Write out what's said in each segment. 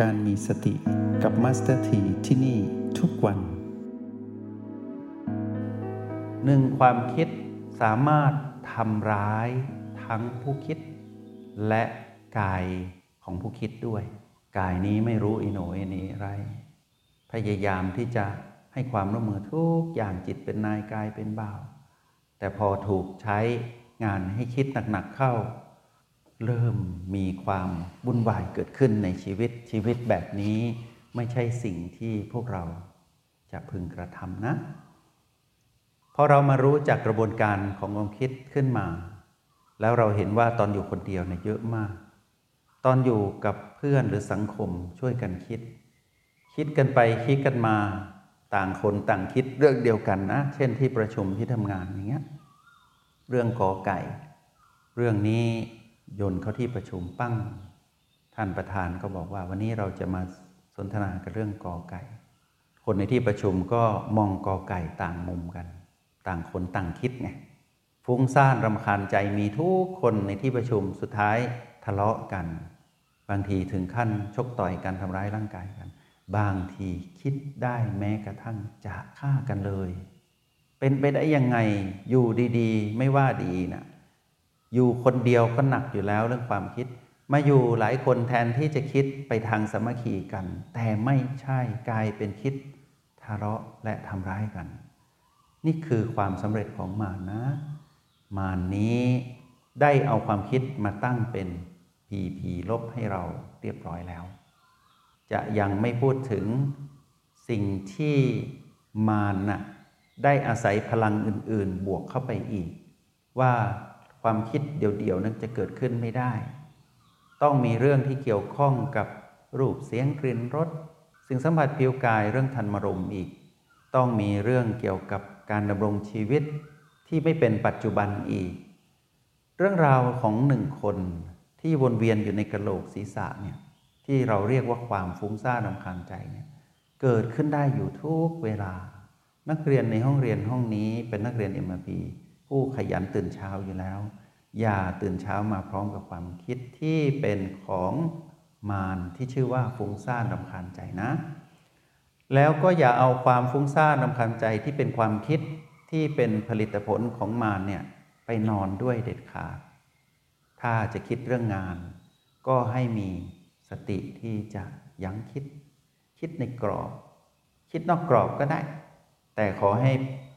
การมีสติกับ Master T ที่นี่ทุกวันหนึ่งความคิดสามารถทำร้ายทั้งผู้คิด และกายของผู้คิดด้วย กายนี้ไม่รู้อิโหน่อิเหน่อะไร พยายามที่จะให้ความร่วมมือทุกอย่างจิตเป็นนายกายเป็นบ่าว แต่พอถูกใช้งานให้คิดหนักๆเข้า เริ่มมีความวุ่นวายเกิดขึ้นในชีวิตชีวิตแบบนี้ไม่ใช่สิ่งที่พวกเราจะพึงกระทำนะพอเรามารู้จากกระบวนการของความคิดขึ้นมา แล้วเราเห็นว่าตอนอยู่คนเดียวเนี่ยเยอะมาก ตอนอยู่กับเพื่อนหรือสังคมช่วยกันคิด คิดกันไปคิดกันมาต่างคนต่างคิดเรื่องเดียวกันนะ เช่นที่ประชุมที่ทำงานอย่างเงี้ยเรื่องกอไก่ เรื่องนี้ โยนเข้าที่ประชุมปั้ง ท่านประธานก็บอกว่า วันนี้เราจะมาสนทนากันเรื่องกอไก่ คนในที่ประชุมก็มองกอไก่ต่างมุมกัน ต่างคนต่างคิดไงฟุ้งซ่านรำคาญใจมีทุกคนในที่ประชุมสุดท้ายทะเลาะกัน บางทีถึงขั้นชกต่อยกันทำร้ายร่างกายกัน บางทีคิดได้แม้กระทั่งจะฆ่ากันเลย เป็นไปได้ยังไงอยู่ดีๆ ไม่ว่าดีนะ อยู่คนเดียวก็หนักอยู่แล้วเรื่องความคิด มาอยู่หลายคนแทนที่จะคิดไปทางสมัคคีกัน แต่ไม่ใช่กลายเป็นคิดทะเลาะและทำร้ายกัน นี่คือความสำเร็จของมารนะ มารนี้ได้เอาความคิดมาตั้งเป็นพีพีลบให้เราเรียบร้อยแล้ว จะยังไม่พูดถึงสิ่งที่มารน่ะได้อาศัยพลังอื่น ๆ บวกเข้าไปอีก ว่า ความคิดเดี่ยวๆนั้นจะเกิดขึ้นไม่ได้ ต้องมีเรื่องที่เกี่ยวข้องกับรูปเสียงกลิ่นรสสิ่งสัมผัสผิวกายเรื่องทันมรมอีก ต้องมีเรื่องเกี่ยวกับการดำรงชีวิตที่ไม่เป็นปัจจุบันอีก เรื่องราวของหนึ่งคนที่วนเวียนอยู่ในกระโหลกศีรษะเนี่ยที่เราเรียกว่าความฟุ้งซ่านรำคาญใจเนี่ยเกิดขึ้นได้อยู่ทุกเวลา นักเรียนในห้องเรียนห้องนี้เป็นนักเรียน m อ p ผู้ขยันตื่นเช้าอยู่แล้ว อย่าตื่นเช้ามาพร้อมกับความคิดที่เป็นของมารที่ชื่อว่าฟุ้งซ่านรำคาญใจนะ แล้วก็อย่าเอาความฟุ้งซ่านรำคาญใจที่เป็นความคิดที่เป็นผลิตผลของมารเนี่ยไปนอนด้วยเด็ดขาด ถ้าจะคิดเรื่องงาน ก็ให้มีสติที่จะยั้งคิด คิดในกรอบ คิดนอกกรอบก็ได้ แต่ขอให้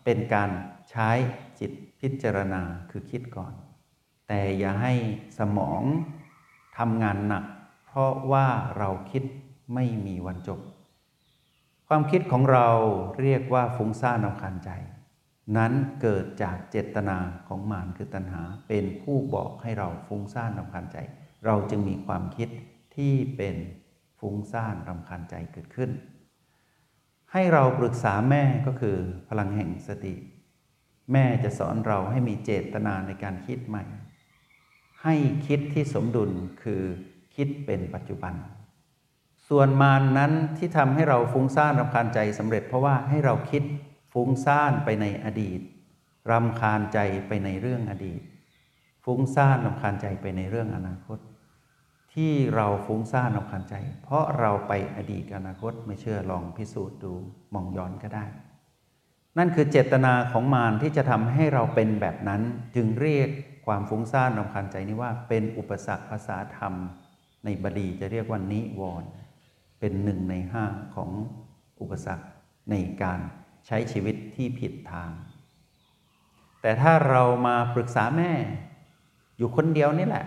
เป็นการใช้ พิจารณาคือคิดก่อน แต่อย่าให้สมองทำงานหนัก เพราะว่าเราคิดไม่มีวันจบ ความคิดของเราเรียกว่าฟุ้งซ่านรำคาญใจ นั้นเกิดจากเจตนาของมารคือตัณหา เป็นผู้บอกให้เราฟุ้งซ่านรำคาญใจ เราจึงมีความคิดที่เป็นฟุ้งซ่านรำคาญใจเกิดขึ้น ให้เราปรึกษาแม่ก็คือพลังแห่งสติ แม่จะสอนเราให้มีเจตนาในการคิดใหม่ ให้คิดที่สมดุลคือคิดเป็นปัจจุบัน ส่วนมานนั้นที่ทำให้เราฟุ้งซ่านรำคาญใจสำเร็จ เพราะว่าให้เราคิดฟุ้งซ่านไปในอดีตรำคาญใจไปในเรื่องอดีต ฟุ้งซ่านรำคาญใจไปในเรื่องอนาคต ที่เราฟุ้งซ่านรำคาญใจ เพราะเราไปอดีตอนาคตไม่เชื่อลองพิสูจน์ดูมองย้อนก็ได้ นั่นคือเจตนาของมารที่จะทำให้เราเป็นแบบนั้น จึงเรียกความฟุ้งซ่านรำคาญใจนี้ว่าเป็นอุปสรรคภาษาธรรม ในบาลีจะเรียกว่านิวรณ์เป็นหนึ่งในห้าของอุปสรรคในการใช้ชีวิตที่ผิดทาง แต่ถ้าเรามาปรึกษาแม่อยู่คนเดียวนี่แหละ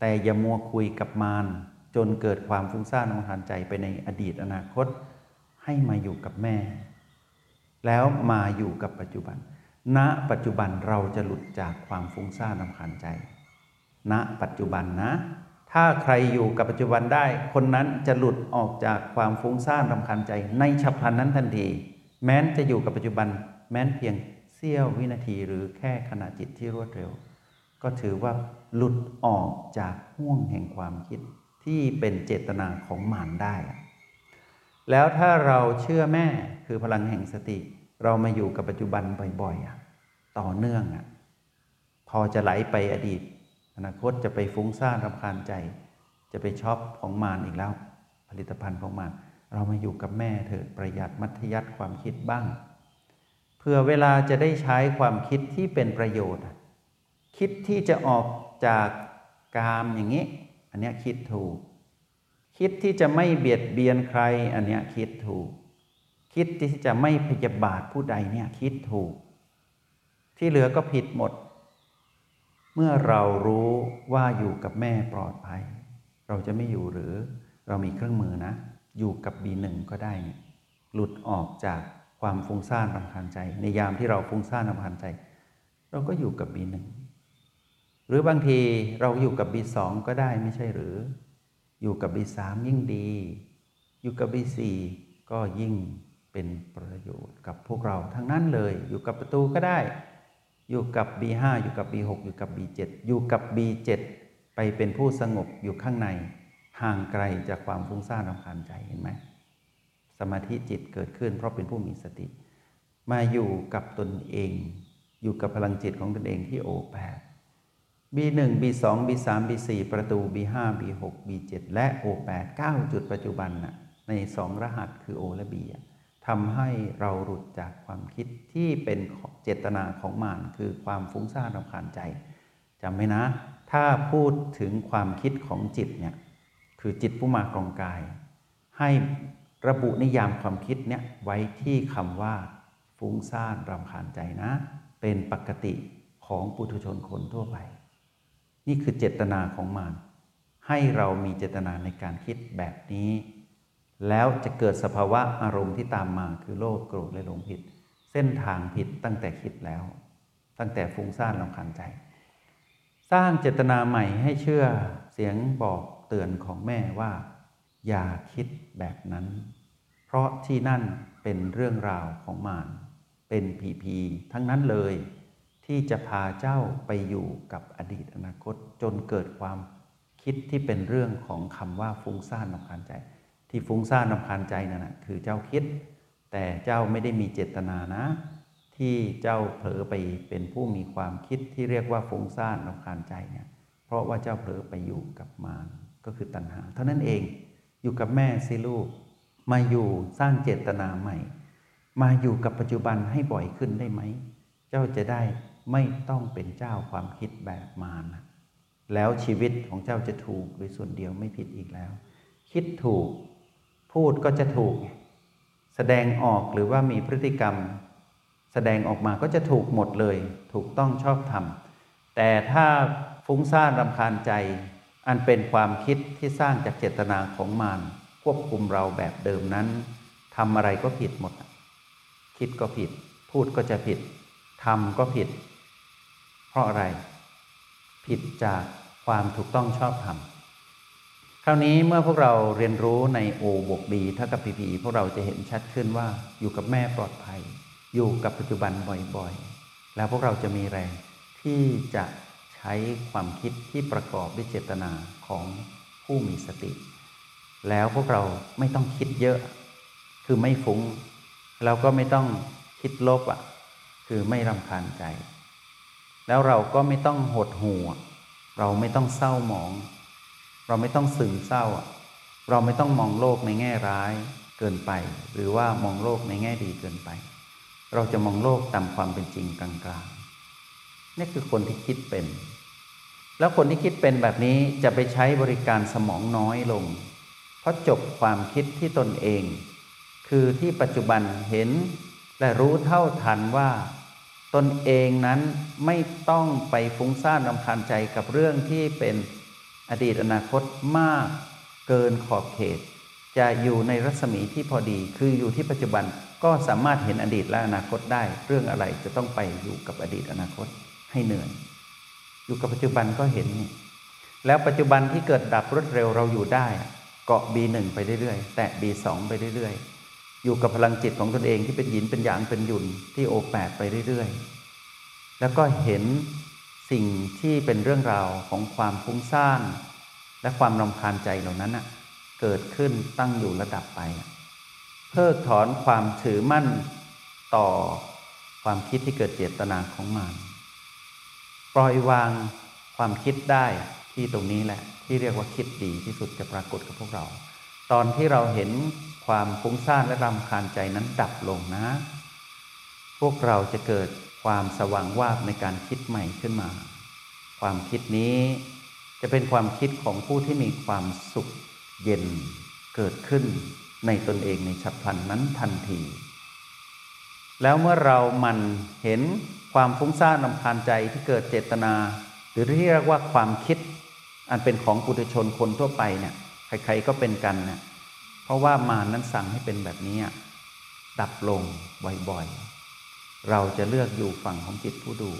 แต่อย่ามัวคุยกับมารจนเกิดความฟุ้งซ่านรำคาญใจไปในอดีตอนาคต ให้มาอยู่กับแม่ แล้วมาอยู่กับปัจจุบัน ณ ปัจจุบันเราจะหลุดจากความฟุ้งซ่านรำคาญใจ ณ ปัจจุบันนะ ถ้าใครอยู่กับปัจจุบันได้ คนนั้นจะหลุดออกจากความฟุ้งซ่านรำคาญใจ ในฉับพลันนั้นทันที แม้นจะอยู่กับปัจจุบัน แม้นเพียงเสี้ยววินาทีหรือแค่ขณะจิตที่รวดเร็ว ก็ถือว่าหลุดออกจากห่วงแห่งความคิดที่เป็นเจตนาของมารได้ แล้วถ้าเราเชื่อแม่คือพลังแห่งสติ เรามาอยู่กับปัจจุบันบ่อยๆต่อเนื่องอะพอจะไหลไปอดีต อนาคตจะไปฟุ้งซ่านรำคาญใจ จะไปชอบของมารอีกแล้ว ผลิตภัณฑ์ของมันเรามาอยู่กับแม่เถิดประหยัดมัธยัติความคิดบ้างเพื่อเวลาจะได้ใช้ความคิดที่เป็นประโยชน์ คิดที่จะออกจากกามอย่างนี้ อันนี้คิดถูก คิดที่จะไม่เบียดเบียนใครอันนี้คิดถูก คิดที่จะไม่พยาบาทผู้ใดเนี่ยคิดถูก ที่เหลือก็ผิดหมด เมื่อเรารู้ว่าอยู่กับแม่ปลอดภัย เราจะไม่อยู่หรือเรามีเครื่องมือนะ อยู่กับ B1 ก็ได้ หลุดออกจากความฟุ้งซ่านรำคาญใจ ในยามที่เราฟุ้งซ่านรำคาญใจ เราก็อยู่กับ B1 หรือบางทีเราอยู่กับ B2 ก็ได้ไม่ใช่หรือ อยู่กับ B3 ยิ่งดี อยู่กับ B4 ก็ยิ่งเป็นประโยชน์กับพวกเราทั้งนั้นเลย อยู่กับประตูก็ได้ อยู่กับ B5 อยู่กับ B6 อยู่กับ B7 อยู่กับ B7 ไปเป็นผู้สงบอยู่ข้างในห่างไกลจากความฟุ้งซ่านรำคาญใจเห็นไหมสมาธิจิตเกิดขึ้น เพราะเป็นผู้มีสติ มาอยู่กับตนเอง อยู่กับพลังจิตของตนเองที่โอแปด B1 B2 B3 B4 ประตู B5 B6 B7 และ O8 9 จุดปัจจุบันนะในสองรหัสคือ O และ B ทำให้เราหลุดจากความคิดที่เป็นเจตนาของมานคือความฟุ้งซ่านรำคาญใจจำไว้นะ ถ้าพูดถึงความคิดของจิตเนี่ยคือจิตผู้มากรองกาย ให้ระบุนิยามความคิดเนี่ยไว้ที่คำว่า ฟุ้งซ่านรำคาญใจนะ เป็นปกติของปุถุชนคนทั่วไป นี่คือเจตนาของมารให้เรามีเจตนาในการคิดแบบนี้ แล้วจะเกิดสภาวะอารมณ์ที่ตามมาคือโลภโกรธและหลงผิด เส้นทางผิดตั้งแต่คิดแล้ว ตั้งแต่ฟุ้งซ่านรำคาญใจ สร้างเจตนาใหม่ให้เชื่อเสียงบอกเตือนของแม่ว่า อย่าคิดแบบนั้น เพราะที่นั่นเป็นเรื่องราวของมารเป็นผีผีทั้งนั้นเลย ที่จะพาเจ้าไปอยู่กับอดีตอนาคต จนเกิดความคิดที่เป็นเรื่องของคำว่าฟุ้งซ่านรำคาญใจ ที่ฟุ้งซ่านรำคาญใจนั่นนะคือเจ้าคิด แต่เจ้าไม่ได้มีเจตนานะ ที่เจ้าเผลอไปเป็นผู้มีความคิดที่เรียกว่าฟุ้งซ่านรำคาญใจเนี่ยเพราะว่าเจ้าเผลอไปอยู่กับมารก็คือตัณหา เท่านั้นเองอยู่กับแม่สิลูก มาอยู่สร้างเจตนาใหม่ มาอยู่กับปัจจุบันให้บ่อยขึ้นได้ไหม เจ้าจะได้ ไม่ต้องเป็นเจ้าความคิดแบบมารนะแล้วชีวิตของเจ้าจะถูกโดยส่วนเดียวไม่ผิดอีกแล้ว คิดถูกพูดก็จะถูก แสดงออกหรือว่ามีพฤติกรรม แสดงออกมาก็จะถูกหมดเลย ถูกต้องชอบธรรมแต่ถ้าฟุ้งซ่านรำคาญใจ อันเป็นความคิดที่สร้างจากเจตนาของมารควบคุมเราแบบเดิมนั้นทำอะไรก็ผิดหมด คิดก็ผิด พูดก็จะผิดทำก็ผิด ราะอะไร ผิดจากความถูกต้องชอบธรรมคราวนี้เมื่อพวกเราเรียนรู้ใน O บวก B เท่ากับ PP พวกเราจะเห็นชัดขึ้นว่าอยู่กับแม่ปลอดภัย อยู่กับปัจจุบันบ่อยๆ แล้วพวกเราจะมีแรงที่จะใช้ความคิดที่ประกอบด้วยเจตนาของผู้มีสติ แล้วพวกเราไม่ต้องคิดเยอะ คือไม่ฟุง้ง แล้วก็ไม่ต้องคิดลบอะ คือไม่รำคาญใจ แล้วเราก็ไม่ต้องหดหู่เราไม่ต้องเศร้าหมอง เราไม่ต้องซึมเศร้า เราไม่ต้องมองโลกในแง่ร้ายเกินไป หรือว่ามองโลกในแง่ดีเกินไป เราจะมองโลกตามความเป็นจริงกลางๆนี่คือคนที่คิดเป็น แล้วคนที่คิดเป็นแบบนี้จะไปใช้บริการสมองน้อยลง เพราะจบความคิดที่ตนเอง คือที่ปัจจุบันเห็นและรู้เท่าทันว่า ตนเองนั้นไม่ต้องไปฟุ้งซ่านรำคาญใจกับเรื่องที่เป็นอดีตอนาคตมากเกินขอบเขต จะอยู่ในรัศมีที่พอดี คืออยู่ที่ปัจจุบันก็สามารถเห็นอดีตและอนาคตได้ เรื่องอะไรจะต้องไปอยู่กับอดีตอนาคตให้เหนื่อย อยู่กับปัจจุบันก็เห็นนี่แล้วปัจจุบันที่เกิดดับรวดเร็วเราอยู่ได้ เกาะ B1 ไปเรื่อยๆ แตะ B2 ไปเรื่อยๆ อยู่กับพลังจิตของตนเองที่เป็นหยินเป็นหยางเป็นหยุนที่โอแปดไปเรื่อยๆ แล้วก็เห็นสิ่งที่เป็นเรื่องราวของความฟุ้งซ่านและความรำคาญใจเหล่านั้นอะเกิดขึ้นตั้งอยู่ระดับไป เพิกถอนความถือมั่นต่อความคิดที่เกิดเจตนาของมัน ปล่อยวางความคิดได้ที่ตรงนี้แหละ ที่เรียกว่าคิดดีที่สุดจะปรากฏกับพวกเรา ตอนที่เราเห็น ความฟุ้งซ่านและรำคาญใจนั้นดับลงนะ พวกเราจะเกิดความสว่างวาบในการคิดใหม่ขึ้นมา ความคิดนี้จะเป็นความคิดของผู้ที่มีความสุขเย็นเกิดขึ้นในตนเองในฉับพลันนั้นทันที แล้วเมื่อเรามันเห็นความฟุ้งซ่านลำคาญใจที่เกิดเจตนา หรือที่เรียกว่าความคิด อันเป็นของปุถุชนคนทั่วไปเนี่ยใครๆก็เป็นกันเนี่ย เพราะว่ามานั้นสั่งให้เป็นแบบนี้ดับลงบ่อยๆ เราจะเลือกอยู่ฝั่งของจิตผู้ดู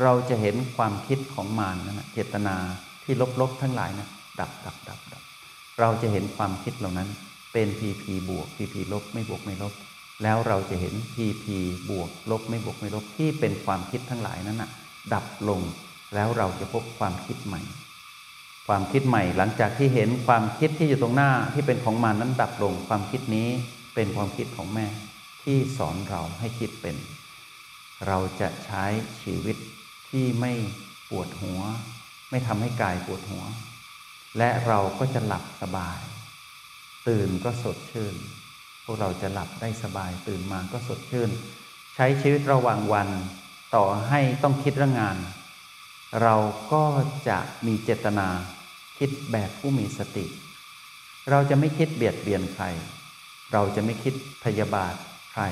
เราจะเห็นความคิดของมารนั่นเจตนาที่ลบๆทั้งหลายนะดับดับดับดับ เราจะเห็นความคิดเหล่านั้น เป็นพีพีบวกพีพีลบไม่บวกไม่ลบ แล้วเราจะเห็นพีพีบวกลบไม่บวกไม่ลบที่เป็นความคิดทั้งหลายนั้นนะดับลง แล้วเราจะพบความคิดใหม่ ความคิดใหม่หลังจากที่เห็นความคิดที่อยู่ตรงหน้าที่เป็นของมันนั้นดับลง ความคิดนี้เป็นความคิดของแม่ที่สอนเราให้คิดเป็น เราจะใช้ชีวิตที่ไม่ปวดหัว ไม่ทำให้กายปวดหัว และเราก็จะหลับสบาย ตื่นก็สดชื่น พวกเราจะหลับได้สบายตื่นมาก็สดชื่น ใช้ชีวิตระหว่างวัน ต่อให้ต้องคิดเรื่องงาน เราก็จะมีเจตนาคิดแบบผู้มีสติ เราจะไม่คิดเบียดเบียนใคร เราจะไม่คิดพยาบาทใคร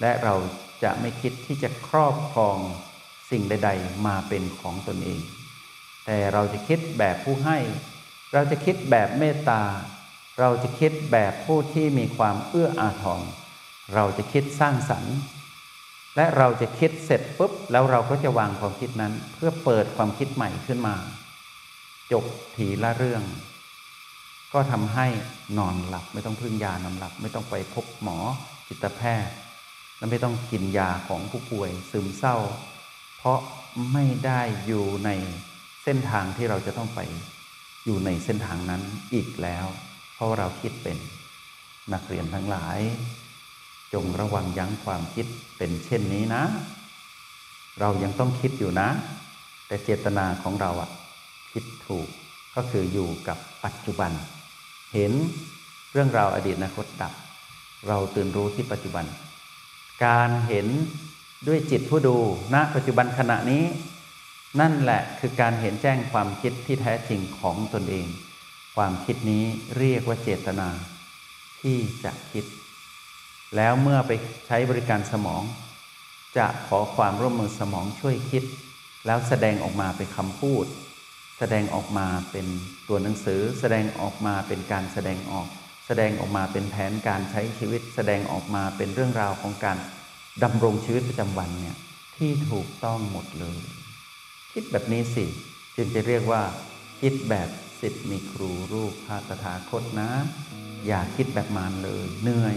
และเราจะไม่คิดที่จะครอบครองสิ่งใด ๆ มาเป็นของตนเอง แต่เราจะคิดแบบผู้ให้ เราจะคิดแบบเมตตา เราจะคิดแบบผู้ที่มีความเอื้ออาทร เราจะคิดสร้างสรรค์ และเราจะคิดเสร็จปุ๊บแล้วเราก็จะวางความคิดนั้น เพื่อเปิดความคิดใหม่ขึ้นมา จบทีละเรื่อง ก็ทำให้นอนหลับ ไม่ต้องพึ่งยานอนหลับ ไม่ต้องไปพบหมอจิตแพทย์ และไม่ต้องกินยาของผู้ป่วยซึมเศร้า เพราะไม่ได้อยู่ในเส้นทางที่เราจะต้องไปอยู่ในเส้นทางนั้นอีกแล้ว เพราะเราคิดเป็นนักเรียนทั้งหลาย จงระวังยั้งความคิดเป็นเช่นนี้นะ เรายังต้องคิดอยู่นะ แต่เจตนาของเราอะคิดถูกก็คืออยู่กับปัจจุบัน เห็นเรื่องราวอดีตอนาคตดับ เราตื่นรู้ที่ปัจจุบัน การเห็นด้วยจิตผู้ดูณปัจจุบันขณะนี้ นั่นแหละคือการเห็นแจ้งความคิดที่แท้จริงของตนเอง ความคิดนี้เรียกว่าเจตนา ที่จะคิด แล้วเมื่อไปใช้บริการสมอง จะขอความร่วมมือสมองช่วยคิด แล้วแสดงออกมาเป็นคำพูด แสดงออกมาเป็นตัวหนังสือ แสดงออกมาเป็นการแสดงออก แสดงออกมาเป็นแผนการใช้ชีวิต แสดงออกมาเป็นเรื่องราวของการดำรงชีวิตประจำวันเนี่ยที่ถูกต้องหมดเลย คิดแบบนี้สิ จึงจะเรียกว่า คิดแบบสิทธิ์มีครูรูปพระตถาคตนะ อย่าคิดแบบมารเลยเหนื่อย